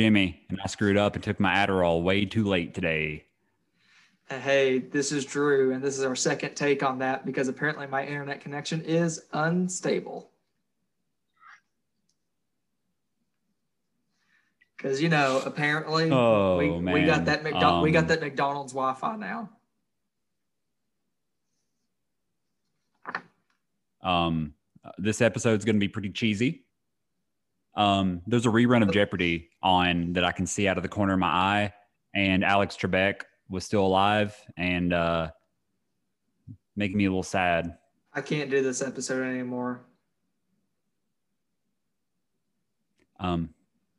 Jimmy, and I screwed up and took my Adderall way too late today. Hey, this is Drew, and this is our second take on that because apparently my internet connection is unstable. Because you know, apparently Oh, we, we got that McDo- we got Um, that McDonald's Wi-Fi now. Um, this episode's going to be pretty cheesy. Um, there's a rerun of Jeopardy on that I can see out of the corner of my eye, and Alex Trebek was still alive and uh, making me a little sad. I can't do this episode anymore. Um,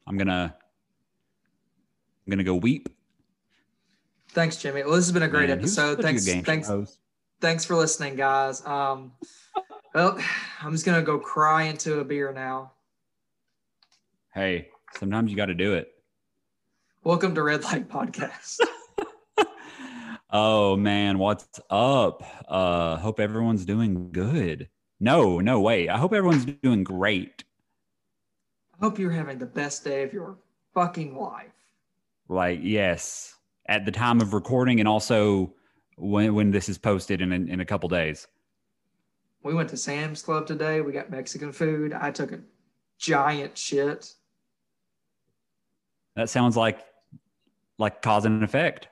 I'm gonna, I'm gonna go weep. Thanks, Jimmy. Well, this has been a great Man, episode. such a good Thanks, thanks, host. thanks for listening, guys. Um, well, I'm just gonna go cry into a beer now. Hey, sometimes you got to do it. Welcome to Red Light Podcast. Oh man, what's up? Uh hope everyone's doing good. No, no, way. I hope everyone's doing great. I hope you're having the best day of your fucking life. Like, yes, at the time of recording and also when when this is posted in in a couple days. We went to Sam's Club today. We got Mexican food. I took a giant shit. That sounds like like cause and effect.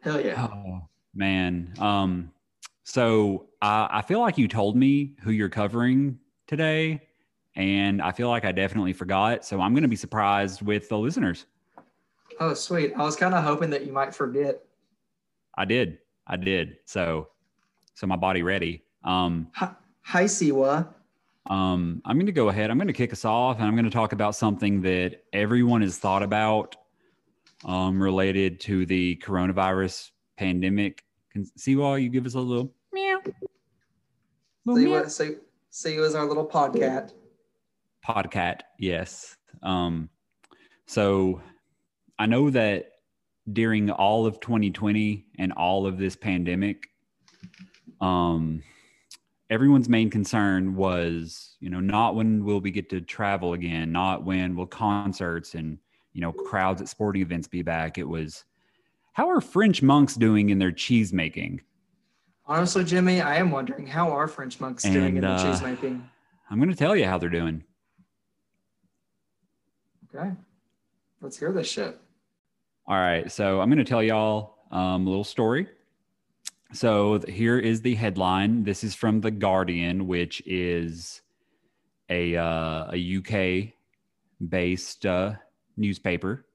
Hell yeah. Oh man. Um so I I feel like you told me who you're covering today and I feel like I definitely forgot. So I'm going to be surprised with the listeners. Oh, sweet. I was kind of hoping that you might forget. I did. I did. So so my body ready. Um Hi, hi Siwa. Um I'm going to go ahead. I'm going to kick us off and I'm going to talk about something that everyone has thought about um related to the coronavirus pandemic. Can see while you give us a little meow. Little meow. Siwa, Si- Siwa's our little podcat. Podcat, yes. Um, so I know that during all of 2020 and all of this pandemic, um, everyone's main concern was, you know, not when will we get to travel again, not when will concerts and, you know, crowds at sporting events be back. It was, how are French monks doing in their cheese making? Honestly, Jimmy, I am wondering how are French monks doing in And, the uh, cheese making? I'm going to tell you how they're doing. Okay. Let's hear this shit. All right, so I'm going to tell y'all um, a little story. So here is the headline. This is from the Guardian, which is a uh, a UK based uh, newspaper.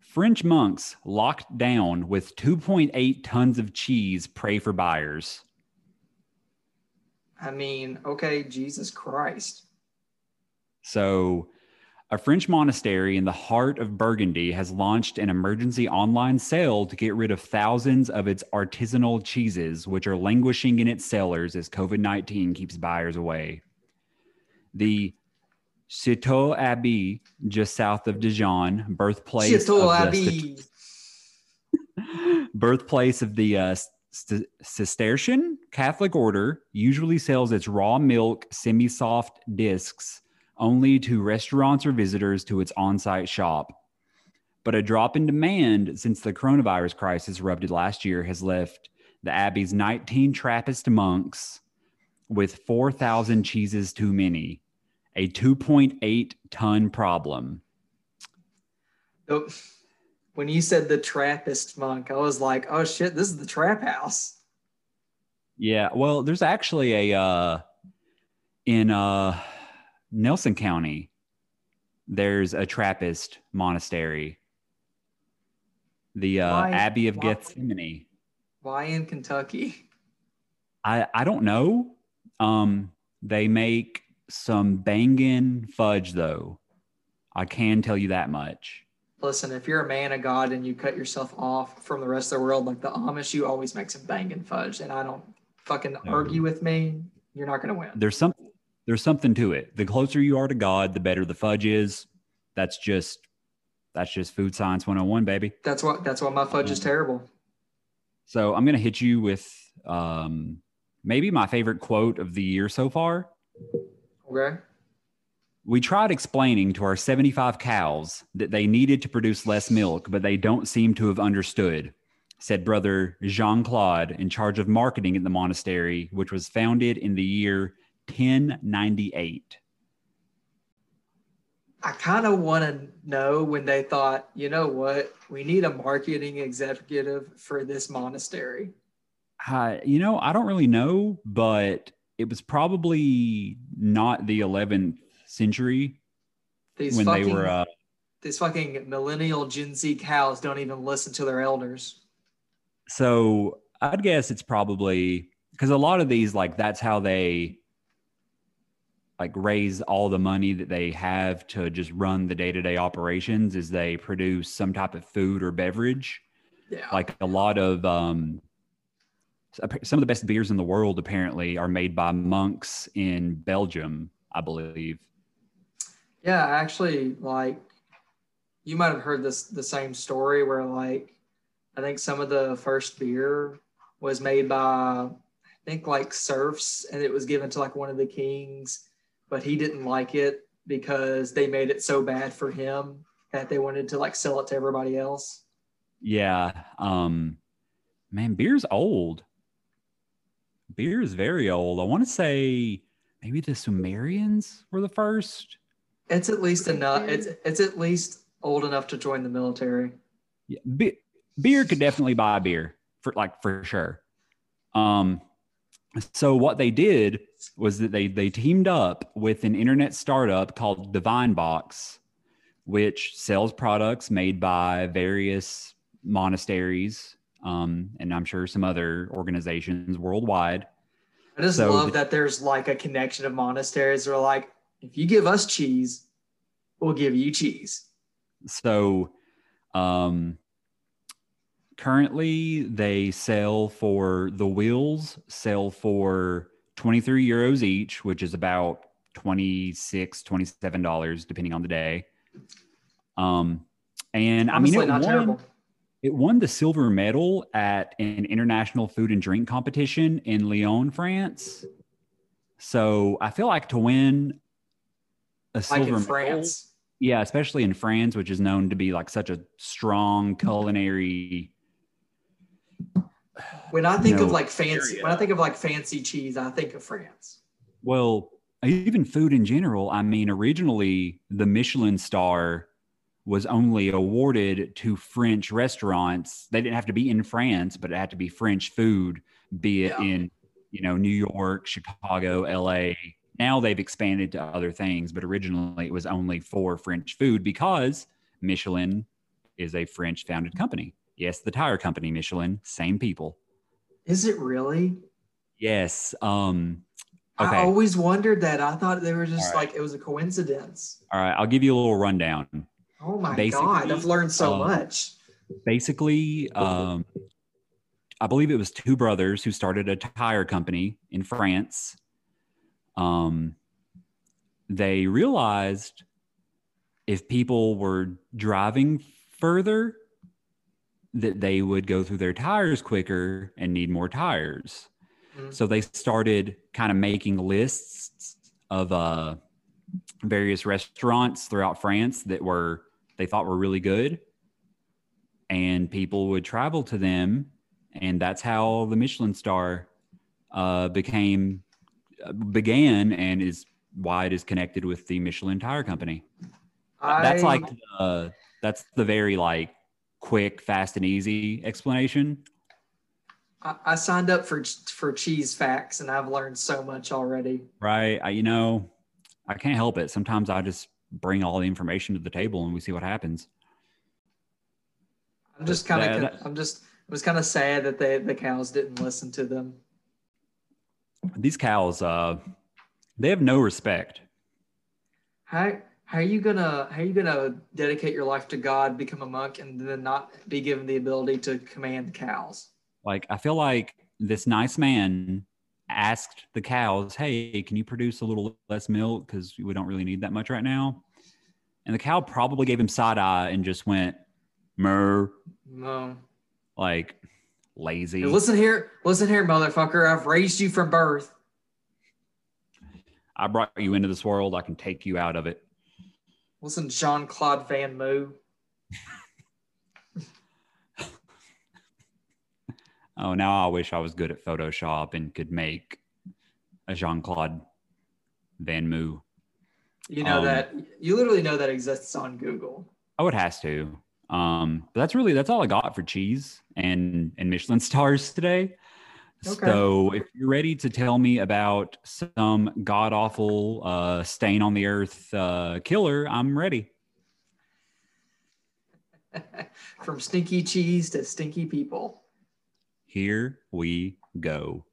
French monks locked down with 2.8 tons of cheese pray for buyers. I mean, okay, Jesus Christ. So, a French monastery in the heart of Burgundy has launched an emergency online sale to get rid of thousands of its artisanal cheeses, which are languishing in its cellars as COVID 19 keeps buyers away. The Chateau Abbey, just south of Dijon, birthplace Chateau of the birthplace of the uh, St- Cistercian Catholic order, usually sells its raw milk semi soft discs only to restaurants or visitors to its on site shop. But a drop in demand since the coronavirus crisis erupted last year has left the Abbey's 19 Trappist monks with 4,000 cheeses too many, a 2.8 ton problem. Oh, When you said the Trappist monk, I was like, oh shit, this is the trap house. Yeah, well, there's actually a uh in uh Nelson County there's a Trappist monastery. The uh Why- Abbey of why- Gethsemane. Why in Kentucky? I I don't know. Um they make some bangin' fudge though. I can tell you that much. Listen, if you're a man of God and you cut yourself off from the rest of the world like the Amish, you always make some banging fudge. And I don't fucking No. argue with me. You're not going to win. There's some there's something to it. The closer you are to God, the better the fudge is. That's just that's just food science 101, baby. That's what. That's why my fudge is terrible. So I'm gonna hit you with um, maybe my favorite quote of the year so far. Okay. We tried explaining to our 75 cows that they needed to produce less milk, but they don't seem to have understood, said brother Jean Claude, in charge of marketing at the monastery, which was founded in the year 1098. I kind of want to know when they thought, you know what, we need a marketing executive for this monastery. Uh, you know, I don't really know, but it was probably not the 11th century These when fucking, they were. Uh, these fucking millennial Gen Z cows don't even listen to their elders. so I'd guess it's probably because a lot of these, like, that's how they like raise all the money that they have to just run the day-to-day operations is they produce some type of food or beverage. Yeah. like a lot of um some of the best beers in the world apparently are made by monks in belgium i believe. Yeah, actually, like you might have heard this the same story where like I think some of the first beer was made by I think like serfs and it was given to like one of the kings, but he didn't like it because they made it so bad for him that they wanted to like sell it to everybody else. yeah um man beer's old beer is very old i want to say maybe the sumerians were the first It's at least enough. It's it's at least old enough to join the military. Yeah, be- beer could definitely buy beer for like for sure. Um, so what they did was that they they teamed up with an internet startup called Divine Box, which sells products made by various monasteries, um, and I'm sure some other organizations worldwide. I just So love that there's like a connection of monasteries. They're like, if you give us cheese, we'll give you cheese. So, um, currently they sell for the wheels sell for 23 euros each, which is about 26 $27 depending on the day. Um, and I mean, it won, terrible. it won the silver medal at an international food and drink competition in Lyon, France. So I feel like to win a Like silver in medal, France. yeah, especially in France, which is known to be like such a strong culinary. When I think you of like fancy, area. when I think of like fancy cheese, I think of France. Well, even food in general. I mean, originally the Michelin star was only awarded to French restaurants. They didn't have to be in France, but it had to be French food, be it Yeah. in you know New York, Chicago, L.A. Now they've expanded to other things, but originally it was only for French food because Michelin is a French founded company. Yes, the tire company Michelin, same people. Is it really? Yes. Um, okay. I always wondered that. I thought they were just right. like it was a coincidence. All right. I'll give you a little rundown. Oh my Basically, god, I've learned so um, much. Basically, um, I believe it was two brothers who started a tire company in France. Um, they realized if people were driving further, that they would go through their tires quicker and need more tires. Mhm. So they started kind of making lists of uh, various restaurants throughout France that were they thought were really good, and people would travel to them, and that's how the Michelin star uh, became uh, began and is why it is connected with the Michelin Tire Company. That's I- like uh, that's the very like quick, fast, and easy explanation. I, I signed up for for cheese facts, and I've learned so much already. right? I, you know, I can't help it. Sometimes I just bring all the information to the table and we see what happens. I'm just kind of, I'm just, I was kind of sad that they the cows didn't listen to them. These cows, uh, they have no respect. How how are you gonna how are you gonna dedicate your life to God, become a monk, and then not be given the ability to command cows? Like, I feel like this nice man asked the cows, Hey, can you produce a little less milk? Because we don't really need that much right now. And the cow probably gave him side eye and just went, Mer, No. like lazy. Hey, listen here, listen here, motherfucker. I've raised you from birth. I brought you into this world. I can take you out of it. Wasn't Jean Claude Van Moo? Oh, now I wish I was good at Photoshop and could make a Jean Claude Van Moo. You know Um, that you literally know that exists on Google. Oh, it has to. Um, but that's really that's all I got for cheese and and Michelin stars today. Okay. So if you're ready to tell me about some god awful uh, stain on the earth uh, killer, I'm ready. From stinky cheese to stinky people. Here we go.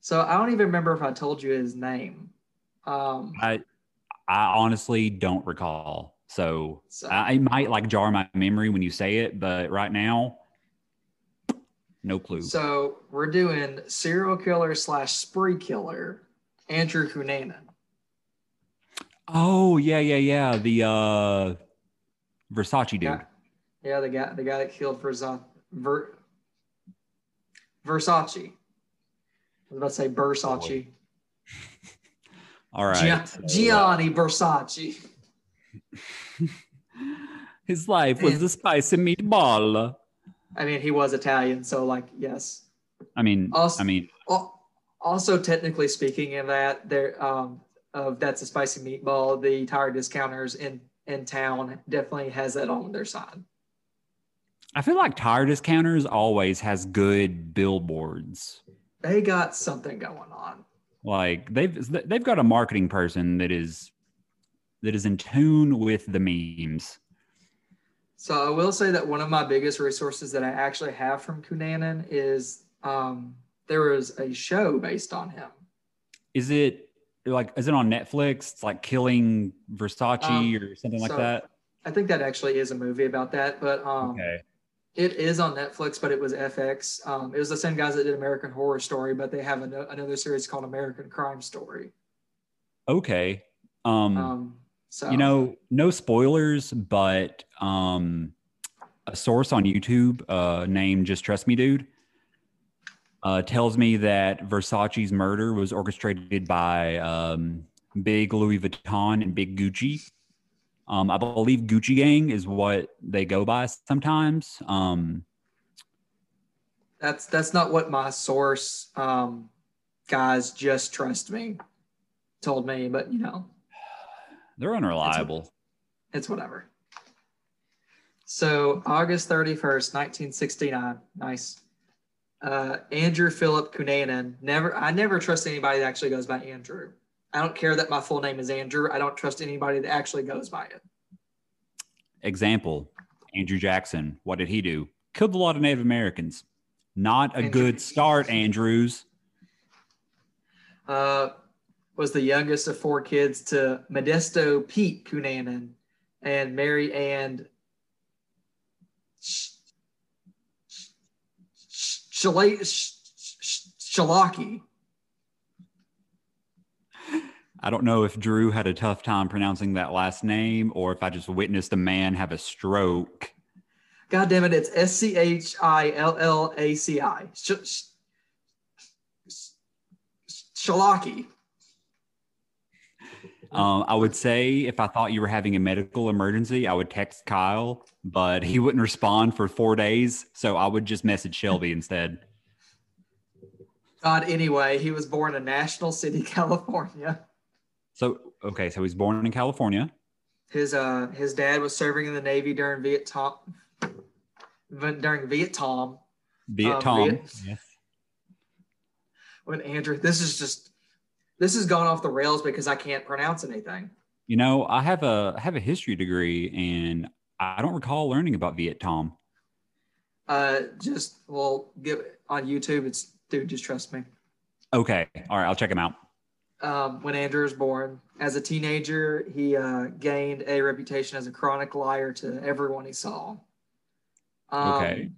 So I don't even remember if I told you his name. Um, I I honestly don't recall. So so I, it might like jar my memory when you say it, but right now, no clue. So we're doing serial killer slash spree killer, Andrew Cunanan. oh yeah, yeah, yeah. The uh Versace dude. Yeah, yeah, the guy, the guy that killed Versa, Ver, Versace. I was about to say Versace. All right. Uh, Gianni Versace. his life was the spicy meatball. I mean, he was Italian, so like, yes. I mean, Also- I mean, Also, technically speaking, in that, there, um, of that's a spicy meatball. The tire discounters in in town definitely has that on their side. I feel like tire discounters always has good billboards. They got something going on. Like they've they've got a marketing person that is that is in tune with the memes. So I will say that one of my biggest resources that I actually have from Cunanan is um, there was a show based on him. Is it like is it on Netflix? It's like Killing Versace Um, or something like that. I think that actually is a movie about that, but um, Okay. it is on Netflix, but it was FX. Um, it was the same guys that did American Horror Story, but they have an- another series called American Crime Story. Okay. Um, Um, so you know, no spoilers, but um a source on YouTube uh named Just Trust Me Dude uh tells me that Versace's murder was orchestrated by um Big Louis Vuitton and Big Gucci. Um I believe Gucci Gang is what they go by sometimes. Um that's that's not what my source um, guys just trust me told me, but you know. They're unreliable. it's whatever. So August 31st, 1969. Nice. Uh, Andrew Philip Cunanan. Never, I never trust anybody that actually goes by Andrew. I don't care that my full name is Andrew. I don't trust anybody that actually goes by it. Example, Andrew Jackson, what did he do? Killed a lot of Native Americans. Not a Andrew- good start, Andrews. Uh, was the youngest of four kids to Modesto Pete Cunanan and Mary Ann Sh- Sh- Sh- Shala- Sh- Sh- Shalaki. I don't know if Drew had a tough time pronouncing that last name or if I just witnessed a man have a stroke. God damn it, it's S C H I L L A C I. Sh- sh- sh- Shalaki. Um, I would say if I thought you were having a medical emergency, I would text Kyle, but he wouldn't respond for four days. So I would just message Shelby instead. God, anyway, he was born in National City, California. So, okay, so he's born in California. His uh his dad was serving in the Navy during Vietnam during Vietnam Vietnam. Viet- Yes. when Andrew this is just this has gone off the rails because I can't pronounce anything. You know, I have a I have a history degree and I don't recall learning about Vietnam. Uh just well give on YouTube it's dude just trust me. Okay. All right, I'll check him out. um, when Andrew was born. As a teenager, he uh, gained a reputation as a chronic liar to everyone he saw. Um, Okay.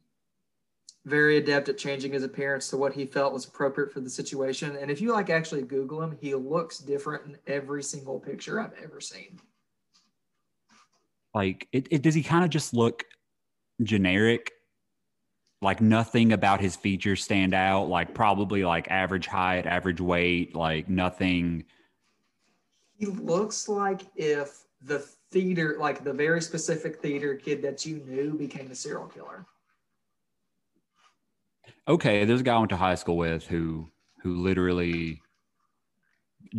Very adept at changing his appearance to what he felt was appropriate for the situation. And if you like actually Google him, he looks different in every single picture I've ever seen. like it, it does he kind of just look generic like nothing about his features stand out like probably like average height average weight like nothing He looks like if the theater, like the very specific theater kid that you knew became a serial killer. Okay, there's a guy I went to high school with who who literally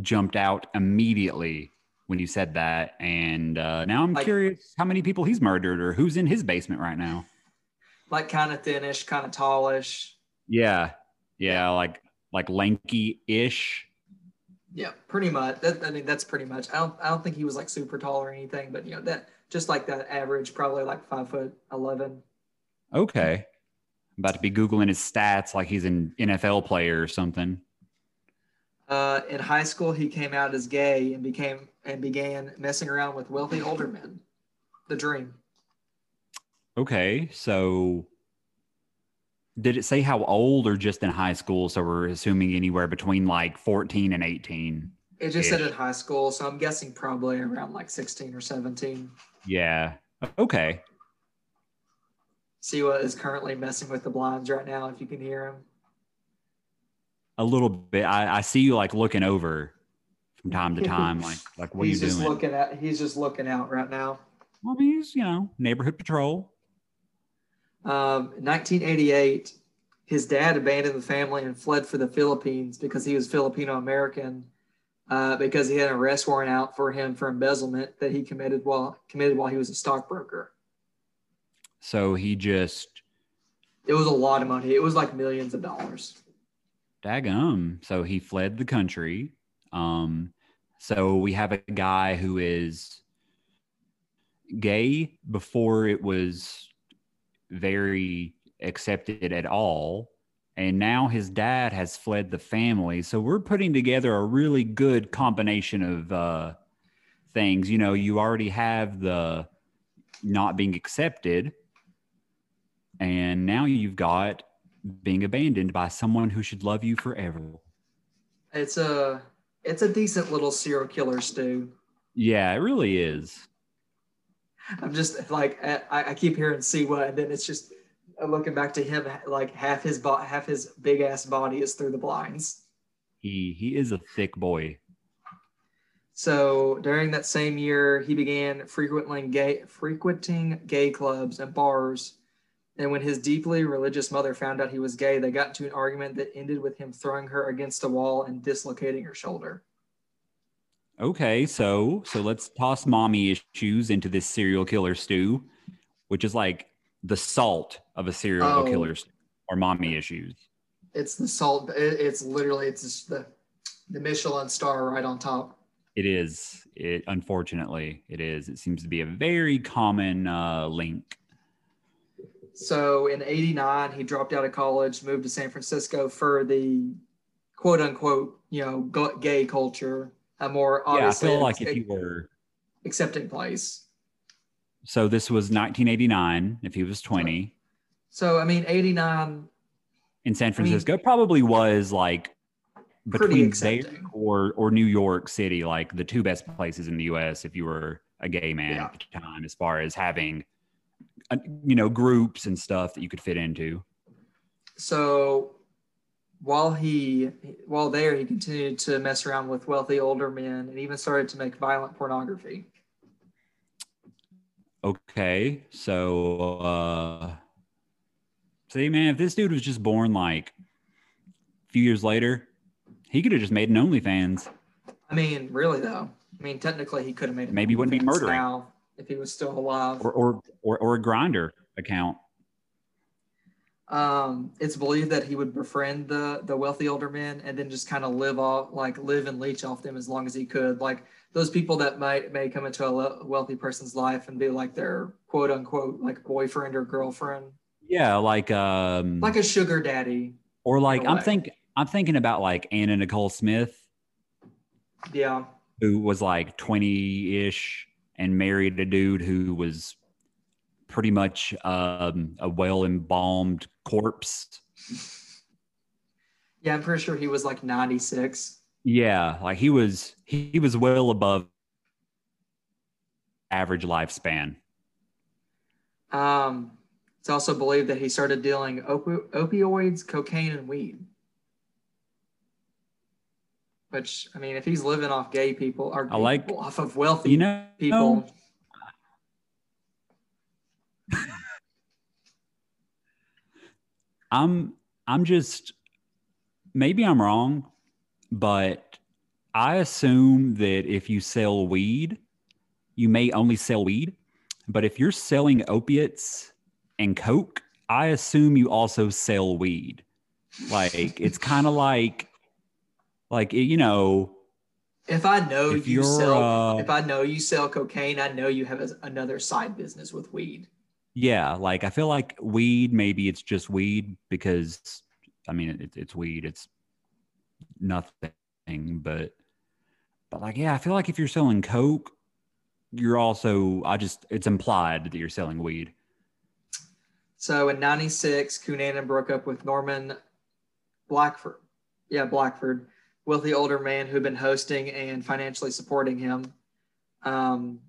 jumped out immediately when you said that, and uh, now I'm Like- curious how many people he's murdered or who's in his basement right now. Like kind of thinnish, kind of tallish. Yeah, yeah, like like lanky ish. Yeah, pretty much. That, I mean, that's pretty much. I don't. I don't think he was like super tall or anything, but you know that just like that average, probably like five foot eleven. Okay, I'm about to be googling his stats like he's an NFL player or something. Uh, in high school, he came out as gay and became and began messing around with wealthy older men. The dream. Okay, so did it say how old or just in high school? So we're assuming anywhere between like 14 and 18. It just said in high school, so I'm guessing probably around like 16 or 17. Yeah. Okay. What is currently messing with the blinds right now, if you can hear him. A little bit. I, I see you like looking over from time to time. Like, like what he's are you just doing? looking at. He's just looking out right now. well, he's, you know, neighborhood patrol. Um, 1988, his dad abandoned the family and fled for the Philippines because he was Filipino American. Uh, because he had an arrest warrant out for him for embezzlement that he committed while committed while he was a stockbroker. So he just, It was a lot of money. It was like millions of dollars. daggum. So he fled the country. Um, so we have a guy who is gay before it was very accepted at all. And now his dad has fled the family. So we're putting together a really good combination of uh, things. You know, you already have the not being accepted. And now you've got being abandoned by someone who should love you forever. It's a it's a decent little serial killer stew. Yeah, it really is. I'm just like I, I keep hearing Siwa, and then it's just uh, looking back to him like half his bo- half his big ass body is through the blinds. He he is a thick boy. So during that same year, he began frequenting gay frequenting gay clubs and bars. And when his deeply religious mother found out he was gay, they got into an argument that ended with him throwing her against a wall and dislocating her shoulder. Okay, so so let's toss mommy issues into this serial killer stew, which is like the salt of a serial Oh. killer stew, or mommy issues. It's the salt. it- It's literally it's just the the Michelin star right on top. It is. It unfortunately it is. It seems to be a very common uh, link. So in '89, he dropped out of college, moved to San Francisco for the quote unquote, you know, gay culture, a more yeah, I obviously feel like if you were accepting place. so this was 1989. If he was 20 So I mean, '89, in San mean, Francisco, it probably was like between there or or New York City, like the two best places in the U.S. if you were a gay man Yeah. at the time, as far as having, you know, groups and stuff that you could fit into. So while he while there, he continued to mess around with wealthy older men and even started to make violent pornography. Okay, so uh see, man, if this dude was just born like a few years later, he could have just made an OnlyFans. I mean, really though. I mean, technically, he could have made it. Maybe he wouldn't be murdering. now if he was still alive. Or, or or or a Grindr account. Um, it's believed that he would befriend the the wealthy older men and then just kind of live off, like live and leech off them as long as he could. Like those people that might may come into a wealthy person's life and be like their quote unquote like boyfriend or girlfriend, Yeah, like um like a sugar daddy. or like I'm think I'm thinking about like Anna Nicole Smith. Yeah, who was like 20 ish and married a dude who was pretty much um, a well embalmed corpse. yeah. I'm pretty sure he was like 96. Yeah, like he was he, he was well above average lifespan. Um, it's also believed that he started dealing opi- opioids, cocaine, and weed. Which I mean, if he's living off gay people or I like, people off of wealthy you know, people. I'm I'm just maybe I'm wrong, but I assume that if you sell weed, you may only sell weed. But if you're selling opiates and coke, I assume you also sell weed. Like it's kind of like like you know If I know If you sell, uh, if I know you sell cocaine, I know you have a, another side business with weed. Yeah, like I feel like weed. Maybe it's just weed because I mean it, it's weed. It's nothing, but but like yeah, I feel like if you're selling coke, you're also I just it's implied that you're selling weed. So in '96, Cunanan broke up with Norman Blackford. Yeah, Blackford, wealthy older man who'd been hosting and financially supporting him. Um,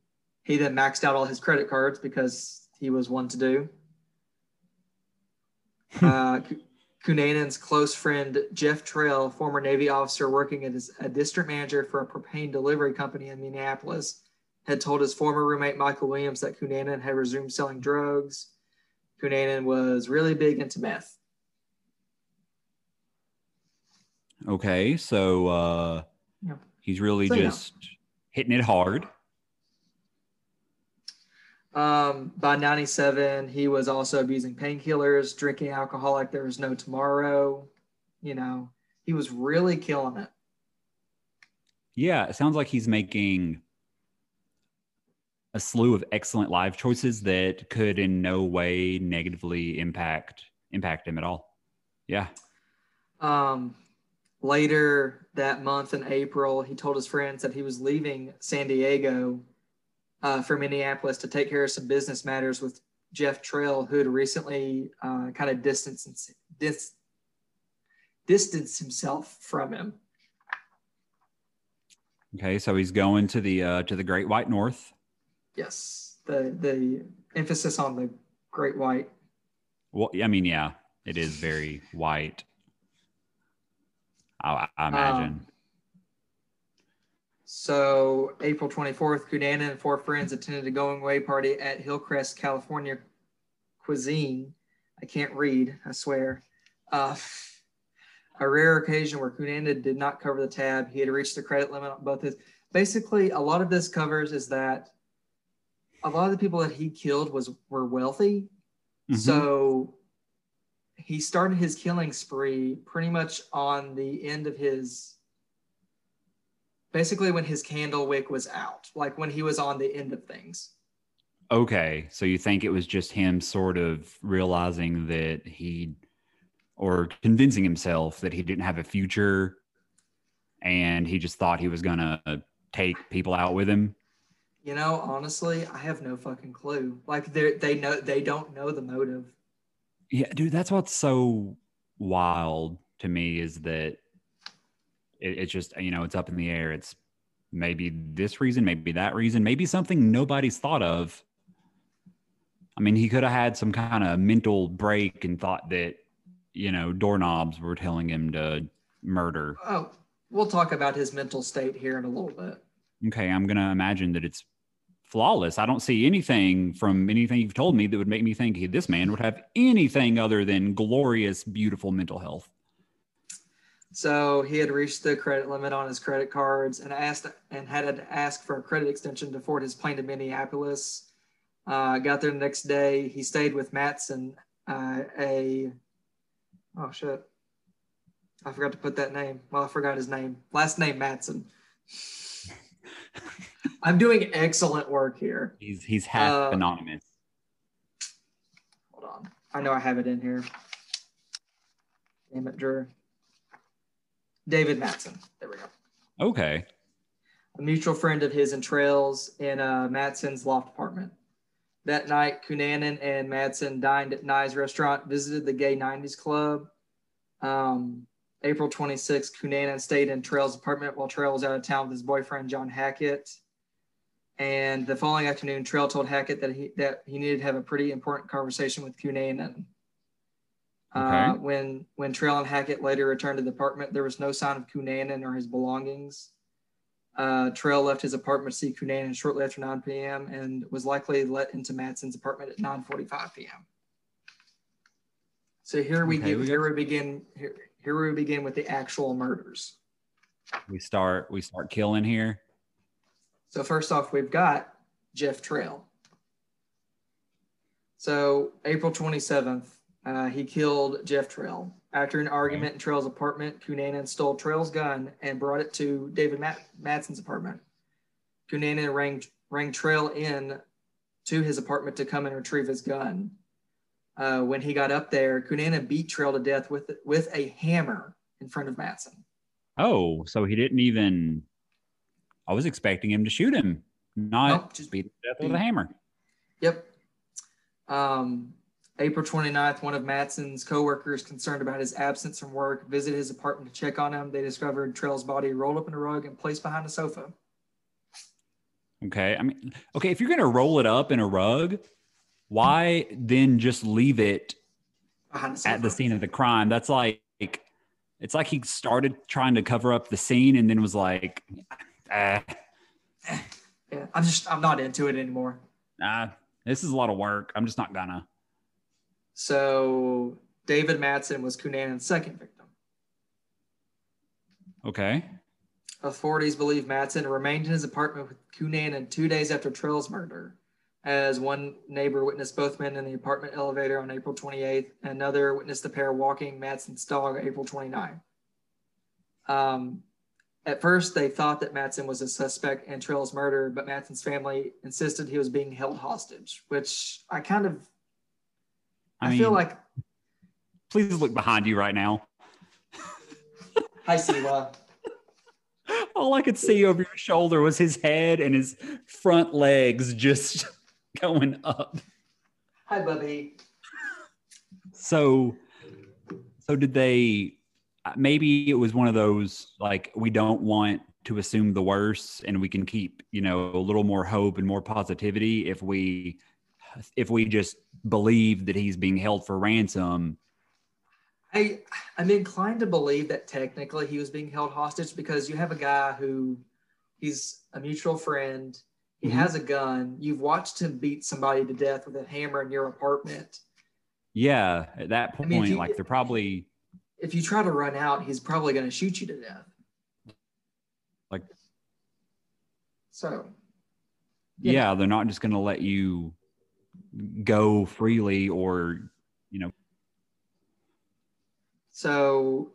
he then maxed out all his credit cards because he was one to do. uh, Cu- Cunanan's close friend Jeff Trail, former Navy officer working as a district manager for a propane delivery company in Minneapolis, had told his former roommate Michael Williams that Cunanan had resumed selling drugs. Cunanan was really big into meth. Okay, so uh Yeah. he's really So, yeah. just hitting it hard. Um, by 97, he was also abusing painkillers, drinking alcohol like there was no tomorrow. You know, he was really killing it. Yeah, it sounds like he's making a slew of excellent life choices that could in no way negatively impact impact him at all. Yeah. Um, later that month in April, he told his friends that he was leaving San Diego uh, for Minneapolis to take care of some business matters with Jeff Trail, who had recently uh, kind of distanced, dis, distanced himself from him. Okay, so he's going to the uh to the Great White North. Yes, the the emphasis on the Great White. Well, I mean, yeah, it is very white. I, I imagine. Um, So April 24th, Cunanan and four friends attended a going away party at Hillcrest, California cuisine. I can't read, I swear. Uh, a rare occasion where Cunanan did not cover the tab. He had reached the credit limit on both his. Basically, a lot of this covers is that a lot of the people that he killed was were wealthy. Mhm. So he started his killing spree pretty much on the end of his basically when his candle wick was out, like when he was on the end of things. Okay, so you think it was just him sort of realizing that he or convincing himself that he didn't have a future and he just thought he was going to take people out with him? You know, honestly, I have no fucking clue. Like they they know they don't know the motive. Yeah, dude, that's what's so wild to me is that it, it's just, you know, it's up in the air. It's maybe this reason, maybe that reason, maybe something nobody's thought of. I mean, he could have had some kind of mental break and thought that, you know, doorknobs were telling him to murder. Oh, we'll talk about his mental state here in a little bit. Okay, I'm going to imagine that it's flawless. I don't see anything from anything you've told me that would make me think this man would have anything other than glorious, beautiful mental health. So he had reached the credit limit on his credit cards and asked and had to ask for a credit extension to afford his plane to Minneapolis. Uh, got there the next day. He stayed with Matson, uh, a oh shit, I forgot to put that name. Well, I forgot his name. Last name Matson. I'm doing excellent work here. He's he's half Uh, anonymous. Hold on. I know I have it in here. Damn it, Drew. David Matson. There we go. Okay. a mutual friend of his and Trails in uh, Matson's loft apartment. That night, Cunanan and Matson dined at Nye's restaurant, visited the Gay 90s Club. Um, April 26th, Cunanan stayed in Trails' apartment while Trail was out of town with his boyfriend, John Hackett. And the following afternoon, Trail told Hackett that he, that he needed to have a pretty important conversation with Cunanan. Uh, Okay. when when Trail and Hackett later returned to the apartment, there was no sign of Cunanan or his belongings. Uh, Trail left his apartment to see Cunanan shortly after 9 p.m. and was likely let into Matson's apartment at 9:45 p.m. So here we Okay, get, we got- here we begin here, here we begin with the actual murders. We start we start killing here. So first off, we've got Jeff Trail. So April 27th, uh, he killed Jeff Trail. After an argument in Trail's apartment, Cunanan stole Trail's gun and brought it to David Mat- Matson's apartment. Cunanan rang, rang Trail in to his apartment to come and retrieve his gun. Uh, when he got up there, Cunanan beat Trail to death with, with a hammer in front of Matson. Oh, so he didn't even. I was expecting him to shoot him, not Nope, just beat him to death with a hammer. Yep. Um, April 29th, one of Matson's coworkers, concerned about his absence from work, visited his apartment to check on him. They discovered Trail's body rolled up in a rug and placed behind a sofa. Okay, I mean, okay, if you're gonna roll it up in a rug, why then just leave it at the scene of the crime? That's like, it's like he started trying to cover up the scene and then was like, ah, Yeah, I'm just, I'm not into it anymore. nah, this is a lot of work. I'm just not gonna. So David Matson was Cunanan's second victim. Okay. Authorities believe Matson remained in his apartment with Cunanan two days after Trail's murder. As one neighbor witnessed both men in the apartment elevator on April 28th, and another witnessed the pair walking Matson's dog April 29th. Um, at first, they thought that Matson was a suspect in Trail's murder, but Matson's family insisted he was being held hostage, which I kind of I, I, mean, feel like please look behind you right now. hi Siwa. All I could see over your shoulder was his head and his front legs just going up. Hi Bubby. So, so did they? Maybe it was one of those like we don't want to assume the worst, and we can keep you know a little more hope and more positivity if we if we just believe that he's being held for ransom. I I'm inclined to believe that technically he was being held hostage because you have a guy who he's a mutual friend. He Mhm. has a gun. You've watched him beat somebody to death with a hammer in your apartment. Yeah, at that I point, mean, you- like they're probably If you try to run out, he's probably going to shoot you to death. Like- so, yeah, Yeah. they're not just going to let you go freely or you know so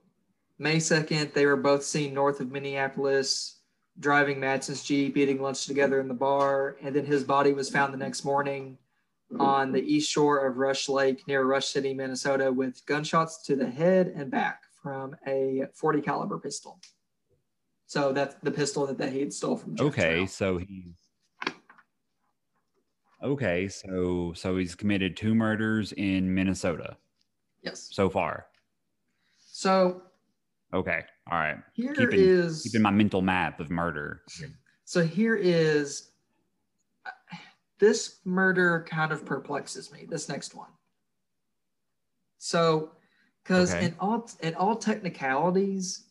May 2nd, they were both seen north of Minneapolis, driving Matson's Jeep, eating lunch together in the bar. And then his body was found the next morning on the east shore of Rush Lake near Rush City, Minnesota, with gunshots to the head and back from a 40 caliber pistol. So that's the pistol that, that he had stole from Jeff okay Trail. so he's okay so so he's committed two murders in minnesota Yes. so far So okay all right here Keeping- is- keeping my mental map of murder So here is this murder kind of perplexes me. This next one. So, because Okay. in all in all technicalities,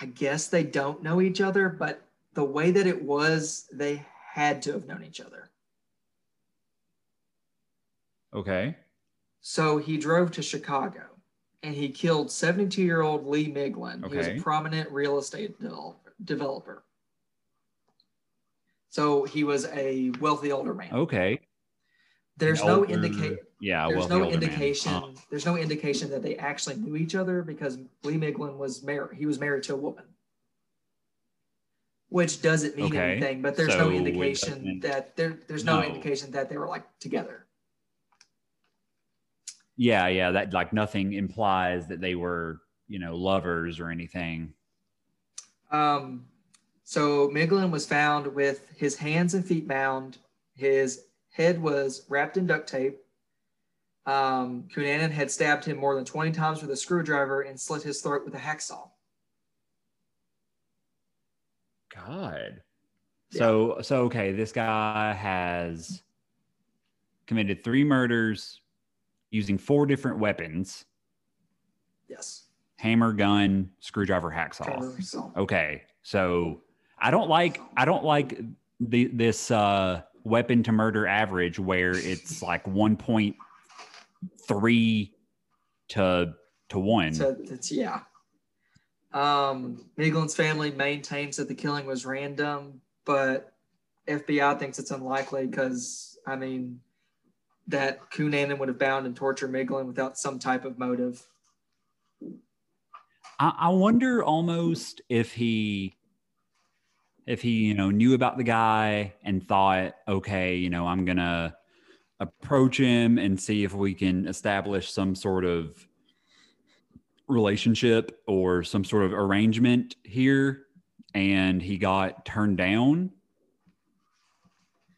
I guess they don't know each other, but the way that it was, they had to have known each other. okay So he drove to Chicago and he killed 72 year old Lee Miglin. He was a prominent real estate developer. So he was a wealthy older man. okay There's An no indication. yeah There's no indication. Uh, There's no indication that they actually knew each other because Lee Miglin was married. He was married to a woman, which doesn't mean Okay. anything. But there's So no indication that there. There's no, No. indication that they were like together. Yeah yeah that like nothing implies that they were you know lovers or anything Um, so Miglin was found with his hands and feet bound. His head was wrapped in duct tape. Um, Cunanan had stabbed him more than 20 times with a screwdriver and slit his throat with a hacksaw. God. So so okay, this guy has committed three murders using four different weapons: Yes. hammer, gun, screwdriver, hacksaw. Okay. So I don't like I don't like the this uh weapon to murder average where it's like 1.3 to to one. So it's yeah. Um, Miglin's family maintains that the killing was random, but FBI thinks it's unlikely because I mean that Cunanan would have bound and tortured Miglin without some type of motive. I, I wonder almost if he if he you know knew about the guy and thought okay you know i'm gonna approach him and see if we can establish some sort of relationship or some sort of arrangement here and he got turned down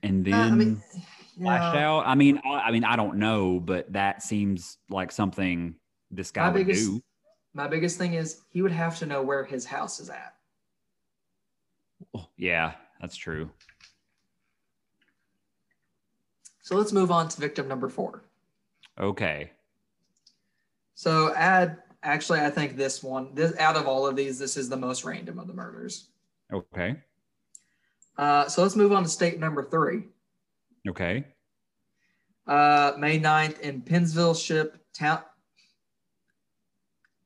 and then uh, I mean, flashed yeah. out i mean I, I, mean i don't know but that seems like something this guy my would biggest, do my biggest thing is he would have to know where his house is at yeah, that's true. So let's move on to victim number four. Okay. So add actually I think this one, this out of all of these, this is the most random of the murders. Okay. Uh, so let's move on to state number three. Okay. Uh, May 9th in Pennsville ship town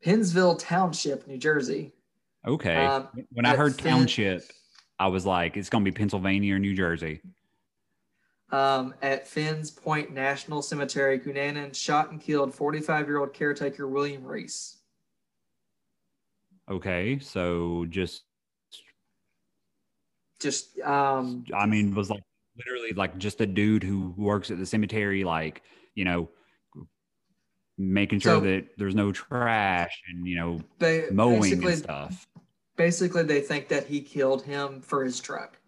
Pennsville Township, New Jersey. Okay. Um, when I heard township, I was like, it's going to be Pennsylvania or New Jersey. Um, at Finn's Point National Cemetery, Cunanan shot and killed 45 year old caretaker William Reese. Okay, so just. Just, um, I mean, was like literally like just a dude who works at the cemetery, like, you know, making sure so, that there's no trash and, you know, mowing and stuff basically they think that he killed him for his truck.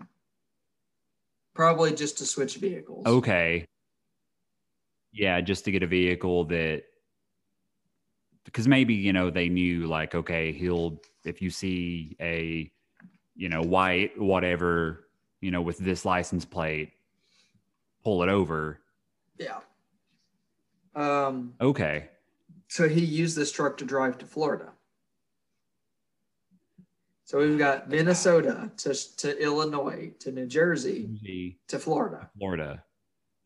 Probably just to switch vehicles. Okay. Yeah, just to get a vehicle that because maybe, you know, they knew like, okay, he'll if you see a, you know, white, whatever, you know, with this license plate, pull it over. Yeah. Um okay. So he used this truck to drive to Florida. So we've got Minnesota to, to Illinois to New Jersey to Florida. Florida.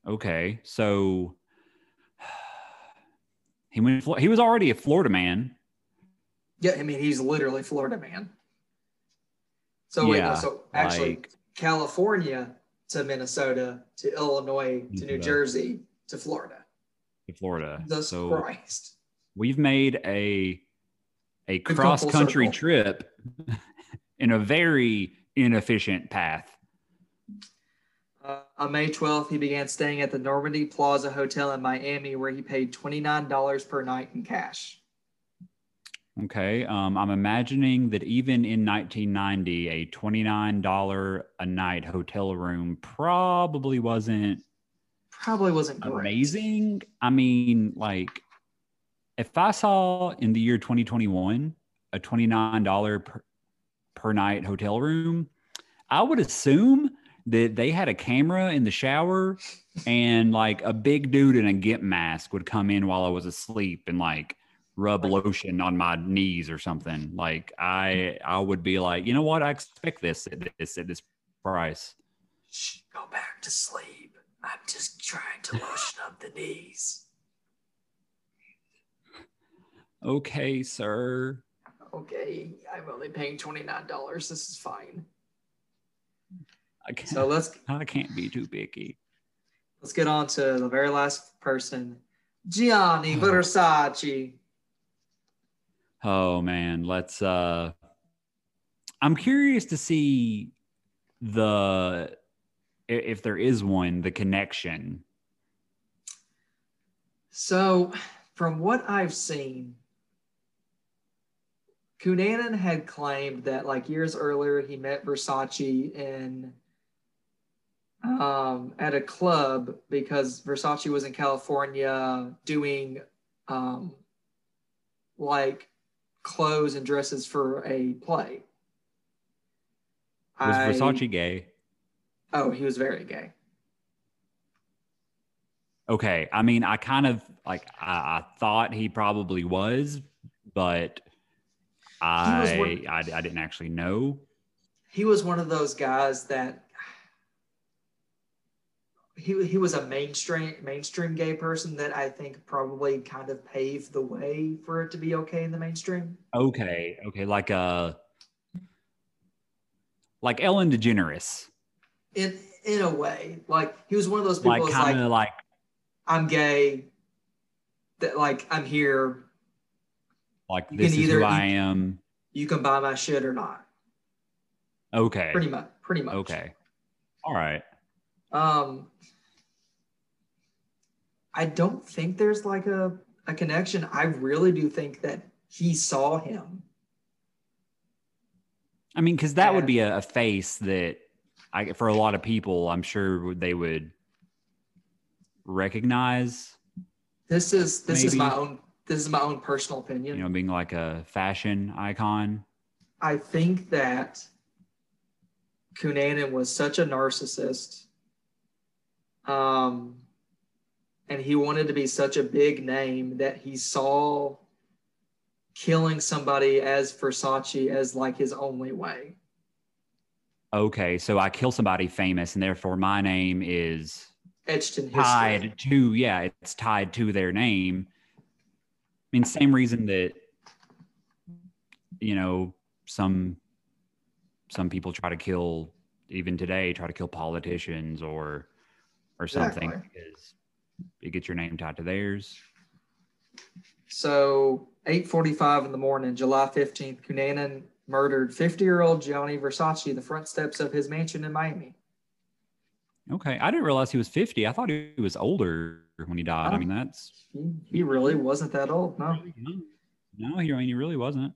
Okay. So he went he was already a Florida man. Yeah, I mean he's literally Florida man. So wait, yeah, so actually like, California to Minnesota to Illinois to New Jersey to Florida. To Florida. So Christ. We've made a a cross country trip in a very inefficient path. Uh, on May 12th, he began staying at the Normandy Plaza Hotel in Miami, where he paid $29 per night in cash. Okay. Um, I'm imagining that even in 1990, a $29 a night hotel room probably wasn't probably wasn't amazing. Great. I mean, like if I saw in the year 2021 a $29 per, per night hotel room, I would assume that they had a camera in the shower and like a big dude in a gimp mask would come in while I was asleep and like rub lotion on my knees or something. Like I hmm. I would be like, you know what? I expect this at this at this price. Shh, go back to sleep. I'm just trying to lotion up the knees. Okay, sir okay, I'm only paying $29. This is fine. I can't, so let's I can't be too picky. Let's get on to the very last person, Gianni Versace. Oh man, let's uh I'm curious to see the if there is one, the connection. So, from what I've seen, Cunanan had claimed that like years earlier he met Versace in um, at a club because Versace was in California doing um, like clothes and dresses for a play. Was I, Versace gay? Oh, he was very gay. Okay, I mean, I kind of like I, I thought he probably was, but I, one, I, I didn't actually know. He was one of those guys that he he was a mainstream mainstream gay person that I think probably kind of paved the way for it to be okay in the mainstream. Okay, okay, like uh like Ellen DeGeneres. In in a way, like he was one of those people. Like kind of like like I'm gay. That like I'm here. like You this can is either- who I you- am. You can buy my shit or not. Okay. Pretty much. Pretty much. Okay. All right. Um, I don't think there's like a, a connection. I really do think that he saw him. I mean, because that would be a, a face that I for a lot of people, I'm sure they would recognize. This is this is my own this is my own personal opinion. You know, being like a fashion icon. I think that Cunanan was such a narcissist. Um, and he wanted to be such a big name that he saw killing somebody as Versace as like his only way. Okay, so I kill somebody famous, and therefore my name is Etched in history. tied to yeah, it's tied to their name. I mean, same reason that you know some some people try to kill even today try to kill politicians or or something Exactly. because it gets your name tied to theirs. So 8:45 in the morning, July 15th, Cunanan murdered 50-year-old Gianni Versace in the front steps of his mansion in Miami. Okay, I didn't realize he was fifty. I thought he was older when he died. I Oh. mean, that's He, he really wasn't that old, no. no, he, I mean, he really wasn't.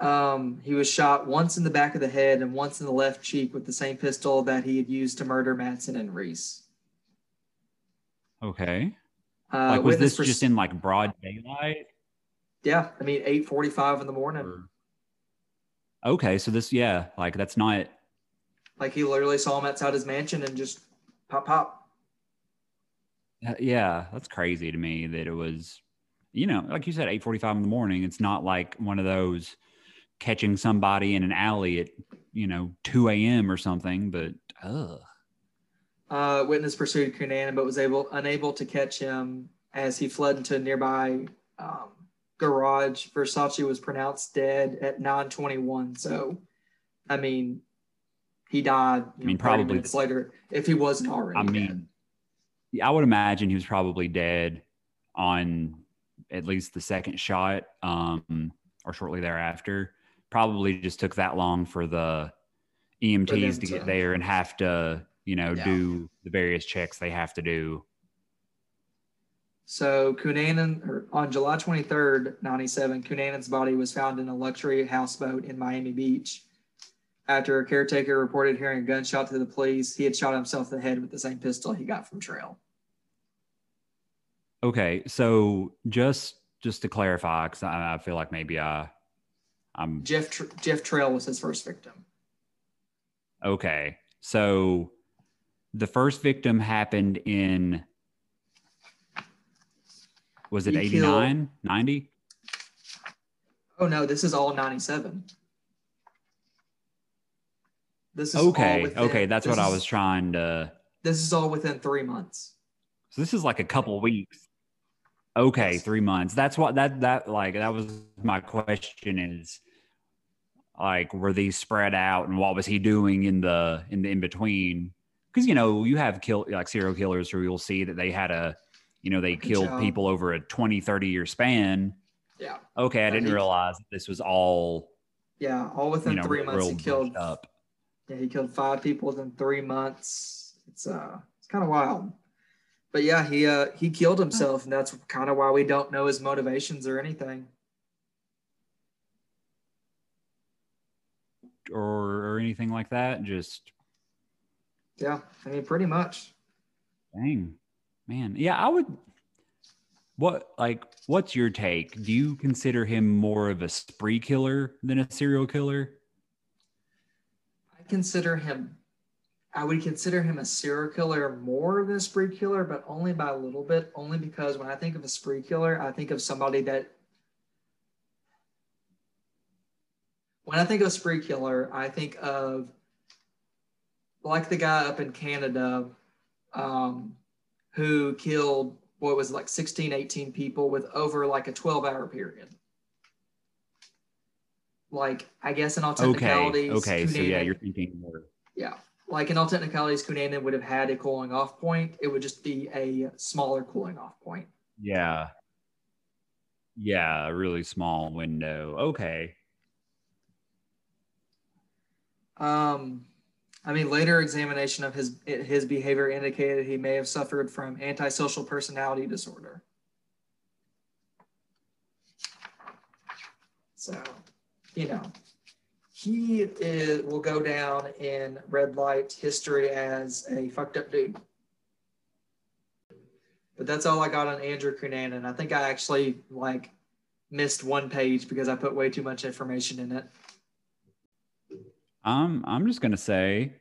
Um, he was shot once in the back of the head and once in the left cheek with the same pistol that he had used to murder Madson and Reese. Okay, Uh, like was this pers- just in like broad daylight? Yeah, I mean, 8:45 in the morning. Or... Okay, so this, yeah, like that's not Like he literally saw him outside his mansion and just pop, pop. Uh, yeah, that's crazy to me that it was, you know, like you said, eight forty-five in the morning. It's not like one of those catching somebody in an alley at you know two a.m. or something. But ugh, Uh, witness pursued Cunanan but was able unable to catch him as he fled into a nearby um, garage. Versace was pronounced dead at 9:21. So, I mean, he died. I mean, know, probably- minutes later if he wasn't already. I mean, yeah, I would imagine he was probably dead on at least the second shot, um, or shortly thereafter. Probably just took that long for the EMTs them to get to- there and have to, you know, Yeah. do the various checks they have to do. So Cunanan, on July 23rd, 97, Cunanan's body was found in a luxury houseboat in Miami Beach. After a caretaker reported hearing a gunshot to the police, he had shot himself in the head with the same pistol he got from Trail. Okay, so just just to clarify, because I, I feel like maybe I, I'm Jeff Tr- Jeff Trail was his first victim. okay. So the first victim happened in was it He 89, 90? Oh no, this is all 97. This is all Okay, within- okay, that's what I was trying to. This is all within three months. So this is like a couple weeks. Okay, Yes. three months. That's what that that like that was my question is like were these spread out and what was he doing in the in the in between? Because you know you have kill like serial killers who you'll see that they had a you know they killed job. people over a 20 30 year span. Yeah, Okay, I didn't realize that this was all yeah, all within you know three months. He killed up. Yeah, he killed five people within three months. It's uh, it's kind of wild. But yeah, he uh he killed himself, and that's kind of why we don't know his motivations or anything. or or anything like that. Just Yeah, I mean, pretty much. Dang, man. Yeah, I would. What like? What's your take? Do you consider him more of a spree killer than a serial killer? I consider him. I would consider him a serial killer more than a spree killer, but only by a little bit. Only because when I think of a spree killer, I think of somebody that. When I think of a spree killer, I think of like the guy up in Canada, um, who killed what was like 16, 18 people with over like a 12 hour period. Like, I guess in all Okay. technicalities, Okay. So yeah, you're thinking more. yeah, like in all technicalities, Cunanan would have had a cooling off point. It would just be a smaller cooling off point. Yeah. Yeah, a really small window. Okay. Um, I mean, later examination of his his behavior indicated he may have suffered from antisocial personality disorder. So, you know, he is, will go down in red light history as a fucked up dude. But that's all I got on Andrew Cunanan. And I think I actually like missed one page because I put way too much information in it. Um, I'm just gonna say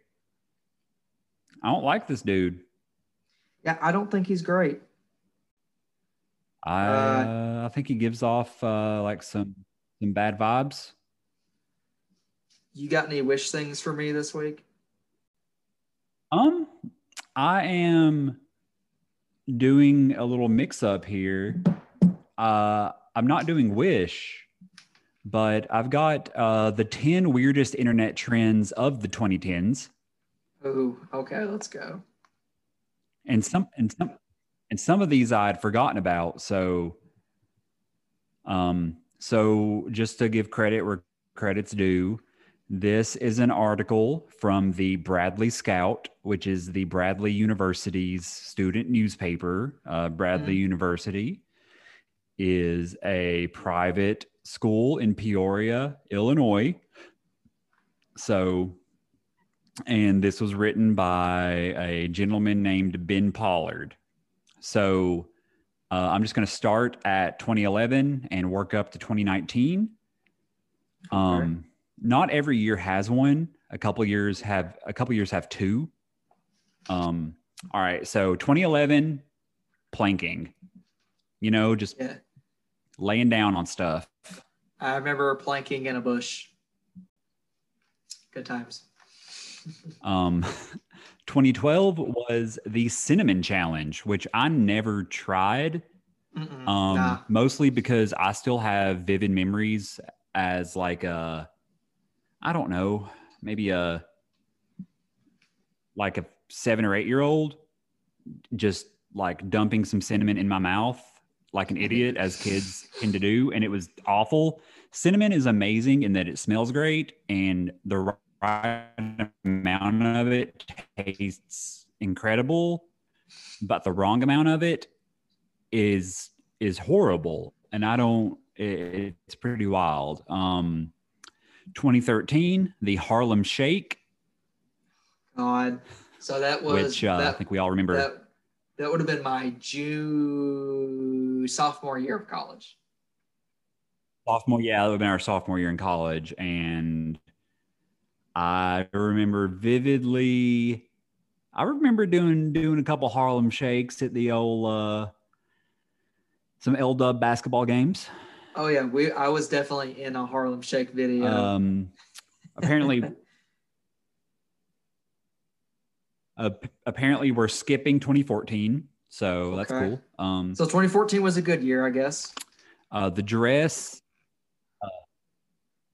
I don't like this dude. Yeah, I don't think he's great. I Uh, I think he gives off uh, like some some bad vibes. You got any wish things for me this week? Um, I am doing a little mix up here. Uh, I'm not doing wish, but I've got uh, the 10 weirdest internet trends of the 2010s, Oh, okay, let's go. and some and some and some of these I'd forgotten about. So, um, so just to give credit where credit's due, this is an article from the Bradley Scout, which is the Bradley University's student newspaper. Uh, Bradley University is a private school in Peoria, Illinois. So, and this was written by a gentleman named Ben Pollard. So, uh, I'm just going to start at 2011 and work up to 2019. Um, not every year has one. A couple years have a couple years have two. Um, all right. So 2011, planking. You know, just Yeah, laying down on stuff. I remember planking in a bush. Good times. Um, 2012 was the cinnamon challenge, which I never tried. Um, nah. mostly because I still have vivid memories as like a, I don't know, maybe a, like a seven or eight year old, just like dumping some cinnamon in my mouth like an idiot as kids tend to do, and it was awful. Cinnamon is amazing in that it smells great, and the right amount of it tastes incredible, but the wrong amount of it is is horrible and i don't it, it's pretty wild um 2013 the harlem shake God. So that was which uh, i think we all remember that, that would have been my June sophomore year of college. sophomore yeah that would have been our sophomore year in college and i remember vividly i remember doing doing a couple harlem shakes at the old uh some l dub basketball games Oh yeah, we I was definitely in a Harlem Shake video. Um, apparently, uh, apparently we're skipping 2014, so that's cool. Um, so 2014 was a good year, I guess. uh, the dress, uh,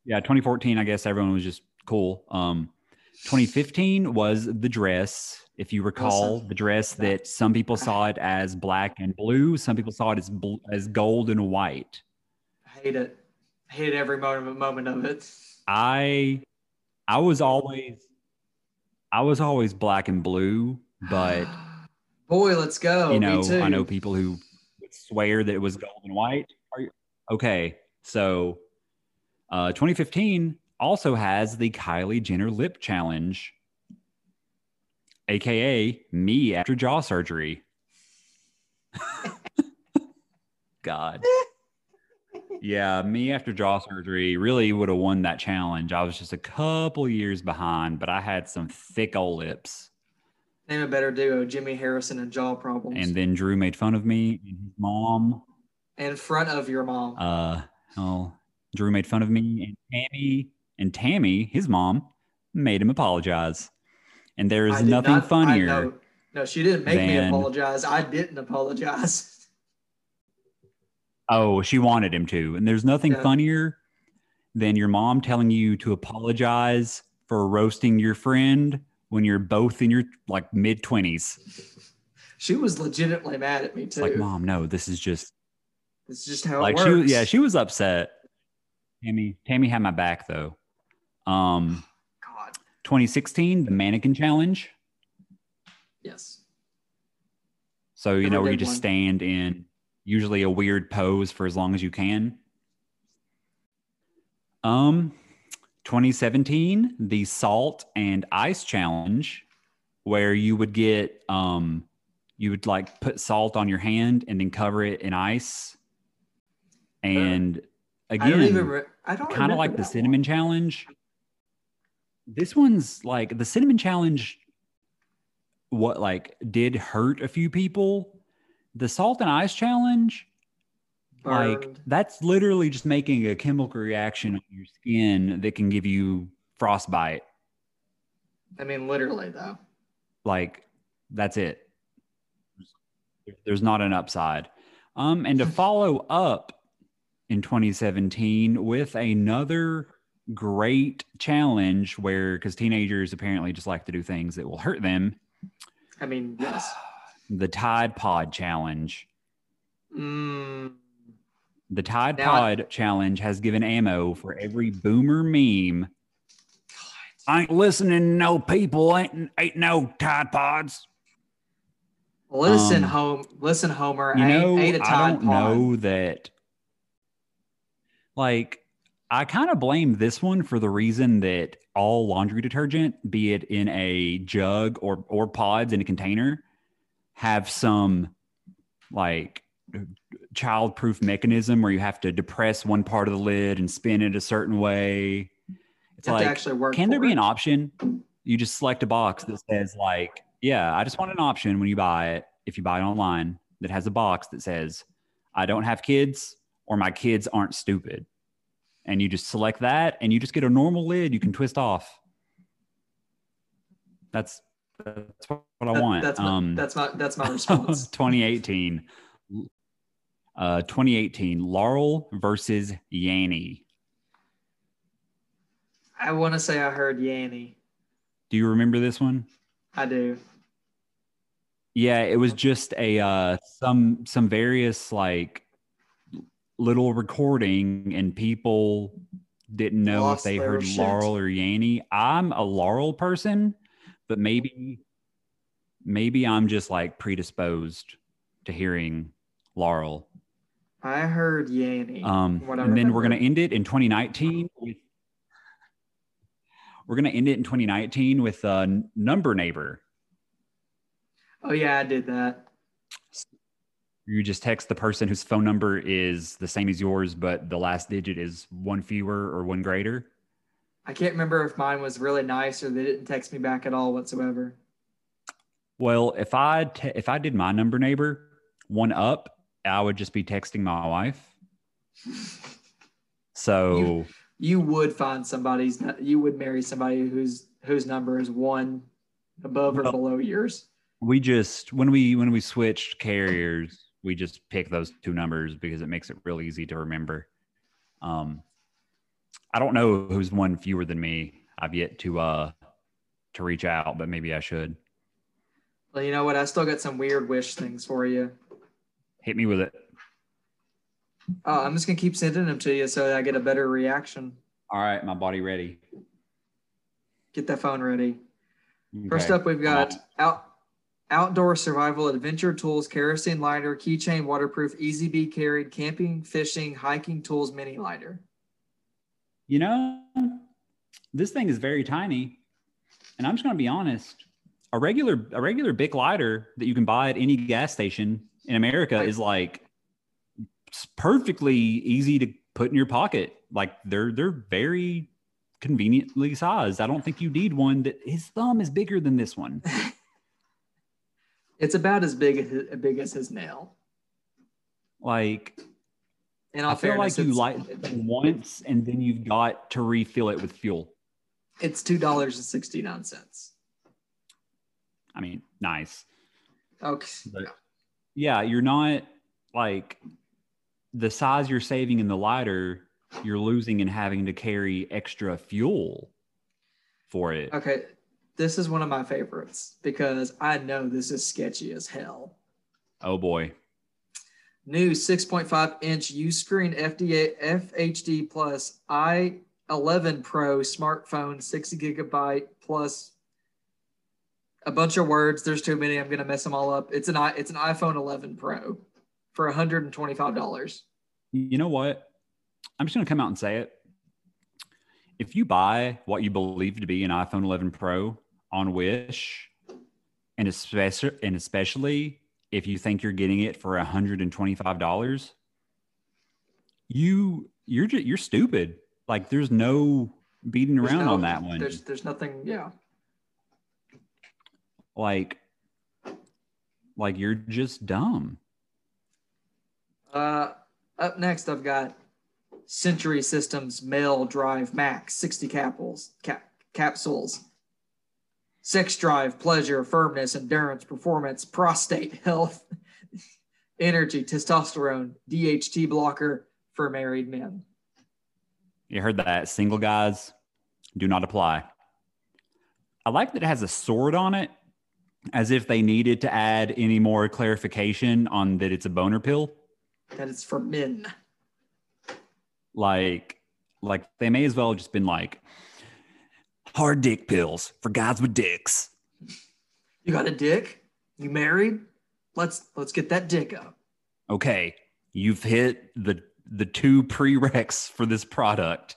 yeah, 2014. I guess everyone was just cool. Um, 2015 was the dress. If you recall, Listen, the dress that some people saw it as black and blue, some people saw it as bl- as gold and white. I hate it. I hate every moment moment of it. I I was always I was always black and blue, but boy, let's go. you know. I know people who swear that it was gold and white. Are you okay? So, uh, 2015 also has the Kylie Jenner lip challenge, aka me after jaw surgery. God. Yeah, me after jaw surgery really would have won that challenge. I was just a couple years behind, but I had some thick old lips. Name a better duo: Jimmy Harrison and Jaw Problems. And then Drew made fun of me and his mom. in front of your mom. Uh, oh, Drew made fun of me, and Tammy and Tammy, his mom, made him apologize. And there is nothing not- funnier. No, she didn't make me apologize. I didn't apologize. Oh, she wanted him to. And there's nothing Yeah. funnier than your mom telling you to apologize for roasting your friend when you're both in your like mid 20s. She was legitimately mad at me too. like, mom, no, this is just It's just how like it she yeah, she was upset. Tammy, Tammy had my back though. Um God, 2016, the mannequin challenge. yes. So you Never know where you just one. stand in usually a weird pose for as long as you can. Um 2017, the salt and ice challenge where you would get um you would like put salt on your hand and then cover it in ice. And I don't again, Re- I don't. kind of like the cinnamon one. challenge. This one's like the cinnamon challenge. What like did hurt a few people? The salt and ice challenge, like that's literally just making a chemical reaction on your skin that can give you frostbite. I mean, literally though. Like that's it. There's not an upside. Um, and to follow up in 2017 with another great challenge where because teenagers apparently just like to do things that will hurt them. I mean, yes. The Tide Pod challenge. Mm, The Tide Now I- Pod challenge has given ammo for every boomer meme. I ain't listening to no people, ain't, ain't no Tide Pods. listen, Um, home. Listen, Homer. You I know, ain't, ain't I don't Pod. know that. Like, I kind of blame this one for the reason that all laundry detergent, be it in a jug or or pods in a container, have some like child-proof mechanism where you have to depress one part of the lid and spin it a certain way. It's You have to like actually work. can there be it. an option? You just select a box that says like, yeah, I just want an option when you buy it. If you buy it online, that has a box that says, I don't have kids or my kids aren't stupid. And you just select that and you just get a normal lid you can twist off. That's that's what I want. That's my, um that's my that's my response. 2018. Uh 2018, Laurel versus Yanny. I want to say I heard Yanny. Do you remember this one? I do. Yeah, it was just a uh some some various like little recording and people didn't know Lost if they heard shit. Laurel or Yanny. I'm a Laurel person, but maybe maybe I'm just like predisposed to hearing Laurel. I heard Yanny. Um, and then we're going to end it in 2019 with we're going to end it in 2019 with uh, number neighbor. oh yeah, I did that. You just text the person whose phone number is the same as yours, but the last digit is one fewer or one greater. I can't remember if mine was really nice or they didn't text me back at all whatsoever. Well, if I te- if I did my number neighbor one up, I would just be texting my wife. So You would find somebody's. You would marry somebody whose whose number is one above or Well- below yours. we just when we when we switched carriers, we just pick those two numbers because it makes it real easy to remember. Um, I don't know who's one fewer than me. I've yet to uh to reach out, but maybe I should. Well, you know what? I still got some weird wish things for you. Hit me with it. Oh, I'm just gonna keep sending them to you so that I get a better reaction. All right, my body ready. Get that phone ready. First up, we've got out outdoor survival adventure tools, kerosene lighter, keychain, waterproof, easy be carried, camping, fishing, hiking tools, mini lighter. You know, this thing is very tiny, and I'm just going to be honest. A regular a regular Bic lighter that you can buy at any gas station in America is like perfectly easy to put in your pocket. Like they're they're very conveniently sized. I don't think you need one that his thumb is bigger than this one. It's about as big as as big as his nail. Like All I feel like you light it once and then you've got to refill it with fuel. It's two dollars and sixty nine cents. I mean, nice. Okay. But yeah, you're not like the size you're saving in the lighter, you're losing and having to carry extra fuel for it. Okay. This is one of my favorites because I know this is sketchy as hell. Oh boy. New 6.5 inch U screen FDA FHD plus i11 Pro smartphone, 60 gigabyte plus a bunch of words. There's too many. I'm gonna mess them all up. It's an i it's an iPhone 11 Pro for $125. You know what? I'm just gonna come out and say it. If you buy what you believe to be an iPhone 11 Pro on Wish, and especially and especially if you think you're getting it for $125, you you're just, you're stupid. Like there's no beating There's around no- on that one. There's there's nothing. Yeah. Like like you're just dumb. Uh, up next, I've got Century Systems Male Drive Max 60 capsules, cap, capsules. Sex drive, pleasure, firmness, endurance, performance, prostate health, energy, testosterone, DHT blocker for married men. You heard that. Single guys do not apply. I like that it has a sword on it, as if they needed to add any more clarification on that it's a boner pill. That is for men. Like, like they may as well have just been like hard dick pills for guys with dicks. You got a dick? You married? Let's let's get that dick up. Okay, you've hit the the two prereqs for this product.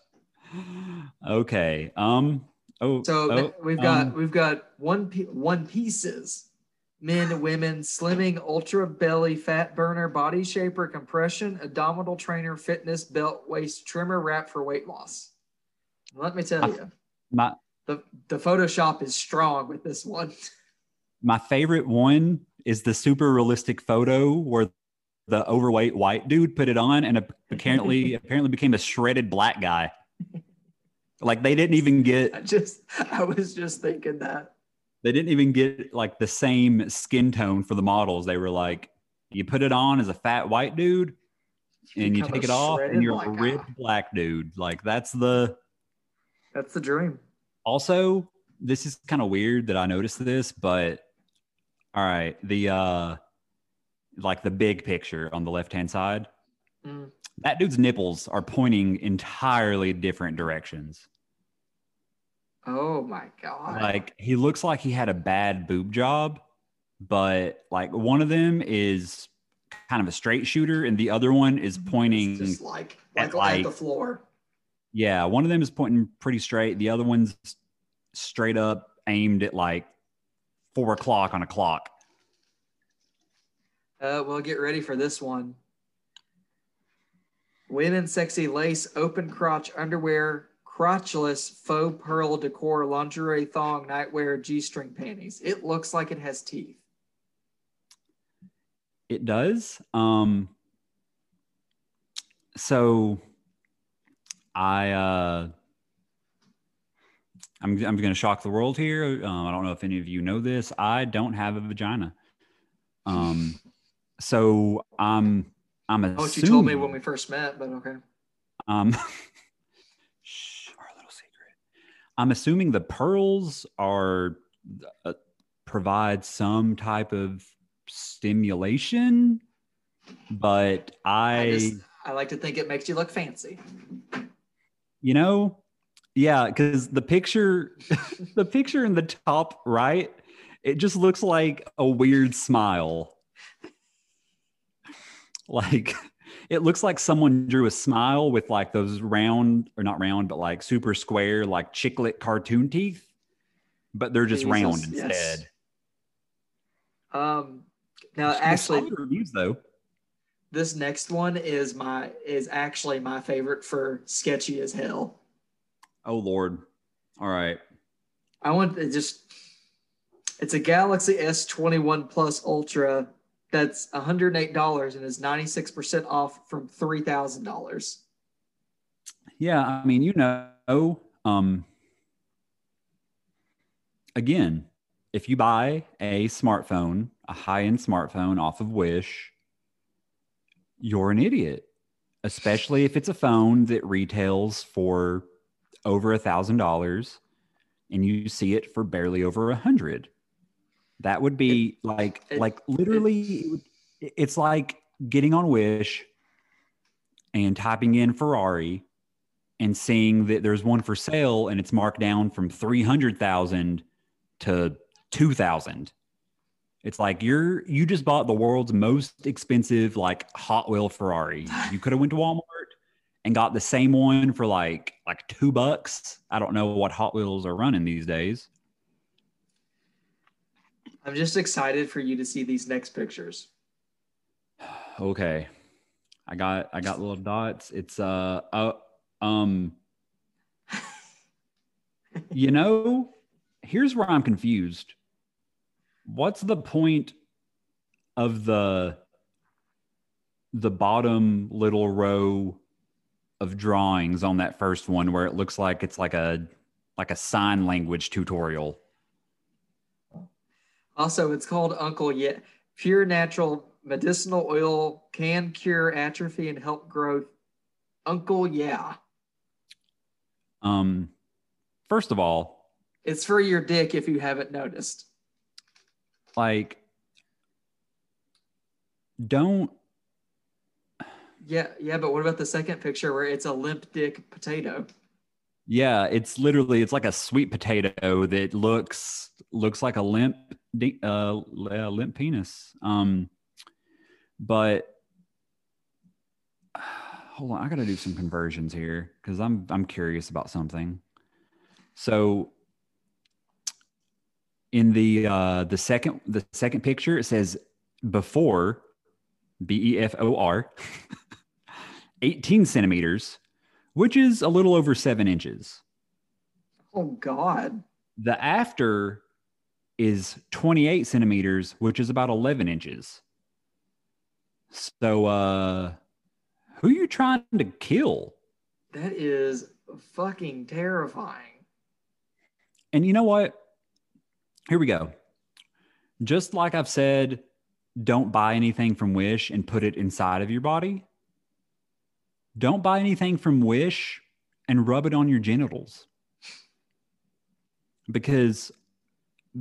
Okay. Um. Oh. So oh, we've got um, we've got one one pieces, men, women, slimming, ultra belly, fat burner, body shaper, compression, abdominal trainer, fitness belt, waist trimmer, wrap for weight loss. Let me tell you, my the the Photoshop is strong with this one. my favorite one is the super realistic photo where the overweight white dude put it on and apparently apparently became a shredded black guy. Like they didn't even get I just I was just thinking that. they didn't even get like the same skin tone for the models. They were like, you put it on as a fat white dude and you take it off and you're a black guy. ripped black dude. Like that's the That's the dream. Also this is kind of weird that I noticed this, but all right, the uh like the big picture on the left hand side, Mm. that dude's nipples are pointing entirely different directions. Oh my god! Like he looks like he had a bad boob job, but like one of them is kind of a straight shooter and the other one is pointing It's just like at like at the floor. Yeah, one of them is pointing pretty straight, the other one's straight up aimed at like four o'clock on a clock. Uh, well, get ready for this one. Women sexy lace, open crotch underwear, crotchless faux pearl decor, lingerie thong, nightwear, G string panties. It looks like it has teeth. It does. Um so I uh I'm I'm going to shock the world here. Um, I don't know if any of you know this. I don't have a vagina. Um so I'm I'm assuming Oh, what you told me when we first met, but okay. um shh, our little secret. I'm assuming the pearls are uh, provide some type of stimulation, but I, I, just I like to think it makes you look fancy. You know, yeah, because the picture, the picture in the top right, it just looks like a weird smile. Like it looks like someone drew a smile with like those round or not round, but like super square, like chiclet cartoon teeth, but they're just Jesus, round yes. instead. Um, now actually, reviews though. This next one is my is actually my favorite for sketchy as hell. Oh Lord. All right. I want to just it's a Galaxy S21 Plus Ultra that's $108 and is 96% off from $3,000. Yeah, I mean, you know, um, again, if you buy a smartphone, a high end smartphone off of Wish, you're an idiot, especially if it's a phone that retails for over a thousand dollars and you see it for barely over a hundred. That would be it, like, it, like literally, it, it's like getting on Wish and typing in Ferrari and seeing that there's one for sale and it's marked down from 300,000 to 2,000. It's like you're you just bought the world's most expensive like Hot Wheel Ferrari. You could have went to Walmart and got the same one for like like 2 bucks. I don't know what Hot Wheels are running these days. I'm just excited for you to see these next pictures. okay. I got I got little dots. It's uh, uh um you know, here's where I'm confused. What's the point of the the bottom little row of drawings on that first one where it looks like it's like a like a sign language tutorial? Also, it's called Uncle Yeah Pure Natural Medicinal Oil Can Cure Atrophy and Help Growth. Uncle Yeah. Um, first of all, it's for your dick if you haven't noticed. Like, don't. Yeah, yeah, but what about the second picture where it's a limp dick potato? Yeah, it's literally it's like a sweet potato that looks looks like a limp uh limp penis. Um, but hold on, I got to do some conversions here because I'm I'm curious about something. So in the uh, the second the second picture, it says before B E F O R, 18 centimeters, which is a little over seven inches. Oh God. The after is 28 centimeters, which is about 11 inches. So uh who are you trying to kill? That is fucking terrifying. And you know what? Here we go. Just like I've said, don't buy anything from Wish and put it inside of your body. Don't buy anything from Wish and rub it on your genitals. Because,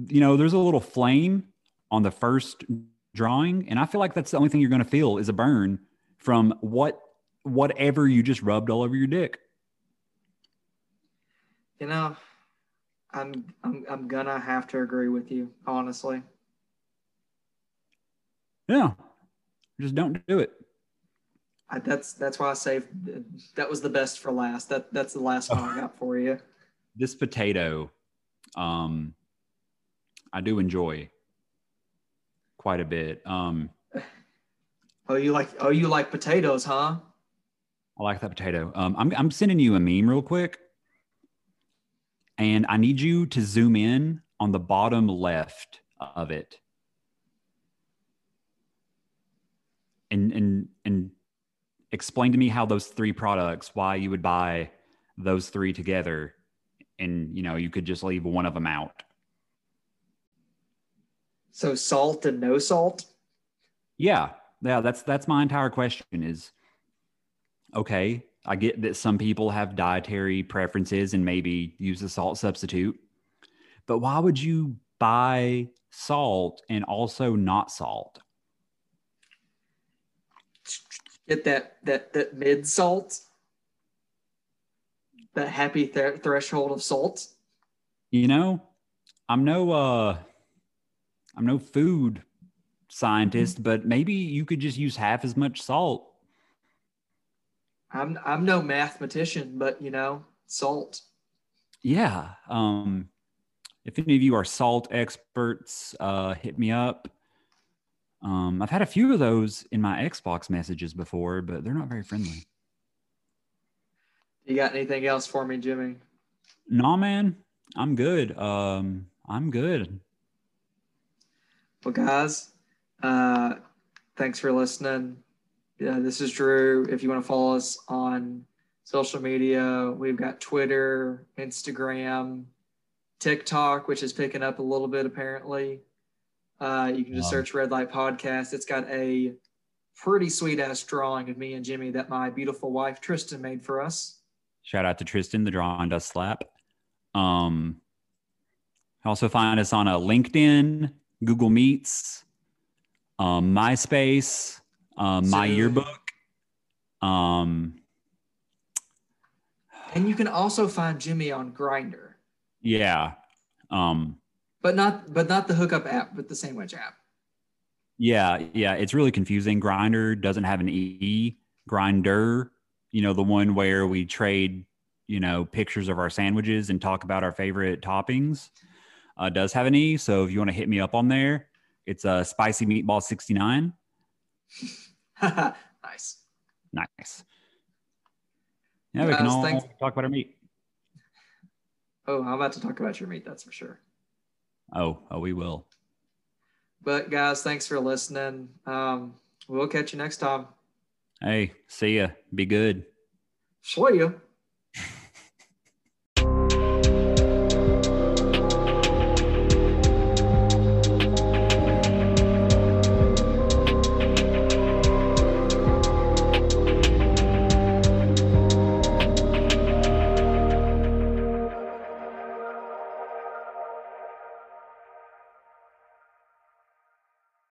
you know, there's a little flame on the first drawing. And I feel like that's the only thing you're going to feel is a burn from what whatever you just rubbed all over your dick. You know, I'm I'm I'm gonna have to agree with you, honestly. Yeah, just don't do it. I, that's that's why I say that was the best for last. That that's the last one I got for you. This potato, um, I do enjoy quite a bit. Um, oh, you like oh you like potatoes, huh? I like that potato. Um, I'm, I'm sending you a meme real quick. And I need you to zoom in on the bottom left of it. And, and, and explain to me how those three products, why you would buy those three together. And, you know, you could just leave one of them out. So salt and no salt? Yeah. Yeah. That's, that's my entire question is, okay, I get that some people have dietary preferences and maybe use a salt substitute, but why would you buy salt and also not salt? Get that that that mid salt, that happy th- threshold of salt. You know, I'm no uh, I'm no food scientist, but maybe you could just use half as much salt I'm I'm no mathematician, but you know, salt. Yeah. Um, if any of you are salt experts, uh, hit me up. Um, I've had a few of those in my Xbox messages before, but they're not very friendly. You got anything else for me, Jimmy? No, man. I'm good. Um, I'm good. Well, guys, uh, thanks for listening. Yeah, this is Drew. If you want to follow us on social media, we've got Twitter, Instagram, TikTok, which is picking up a little bit apparently. Uh, you can just Wow. search Red Light Podcast. It's got a pretty sweet ass drawing of me and Jimmy that my beautiful wife Tristan made for us. Shout out to Tristan, the drawing does slap. Um, also find us on a LinkedIn, Google Meets, um, MySpace, um, my Zoom. yearbook. Um, And you can also find Jimmy on Grinder, yeah. Um, but not but not the hookup app, but the sandwich app. yeah, yeah. It's really confusing. Grindr doesn't have an E. Grinder, you know, the one where we trade, you know, pictures of our sandwiches and talk about our favorite toppings, uh, does have an E. So if you want to hit me up on there, it's a uh, spicy meatball 69. nice. Nice. Yeah, we can all thanks. talk about our meat. Oh, I'm about to talk about your meat, that's for sure. Oh, oh, we will. But guys, thanks for listening. Um, we'll catch you next time. Hey, see ya. Be good. See you.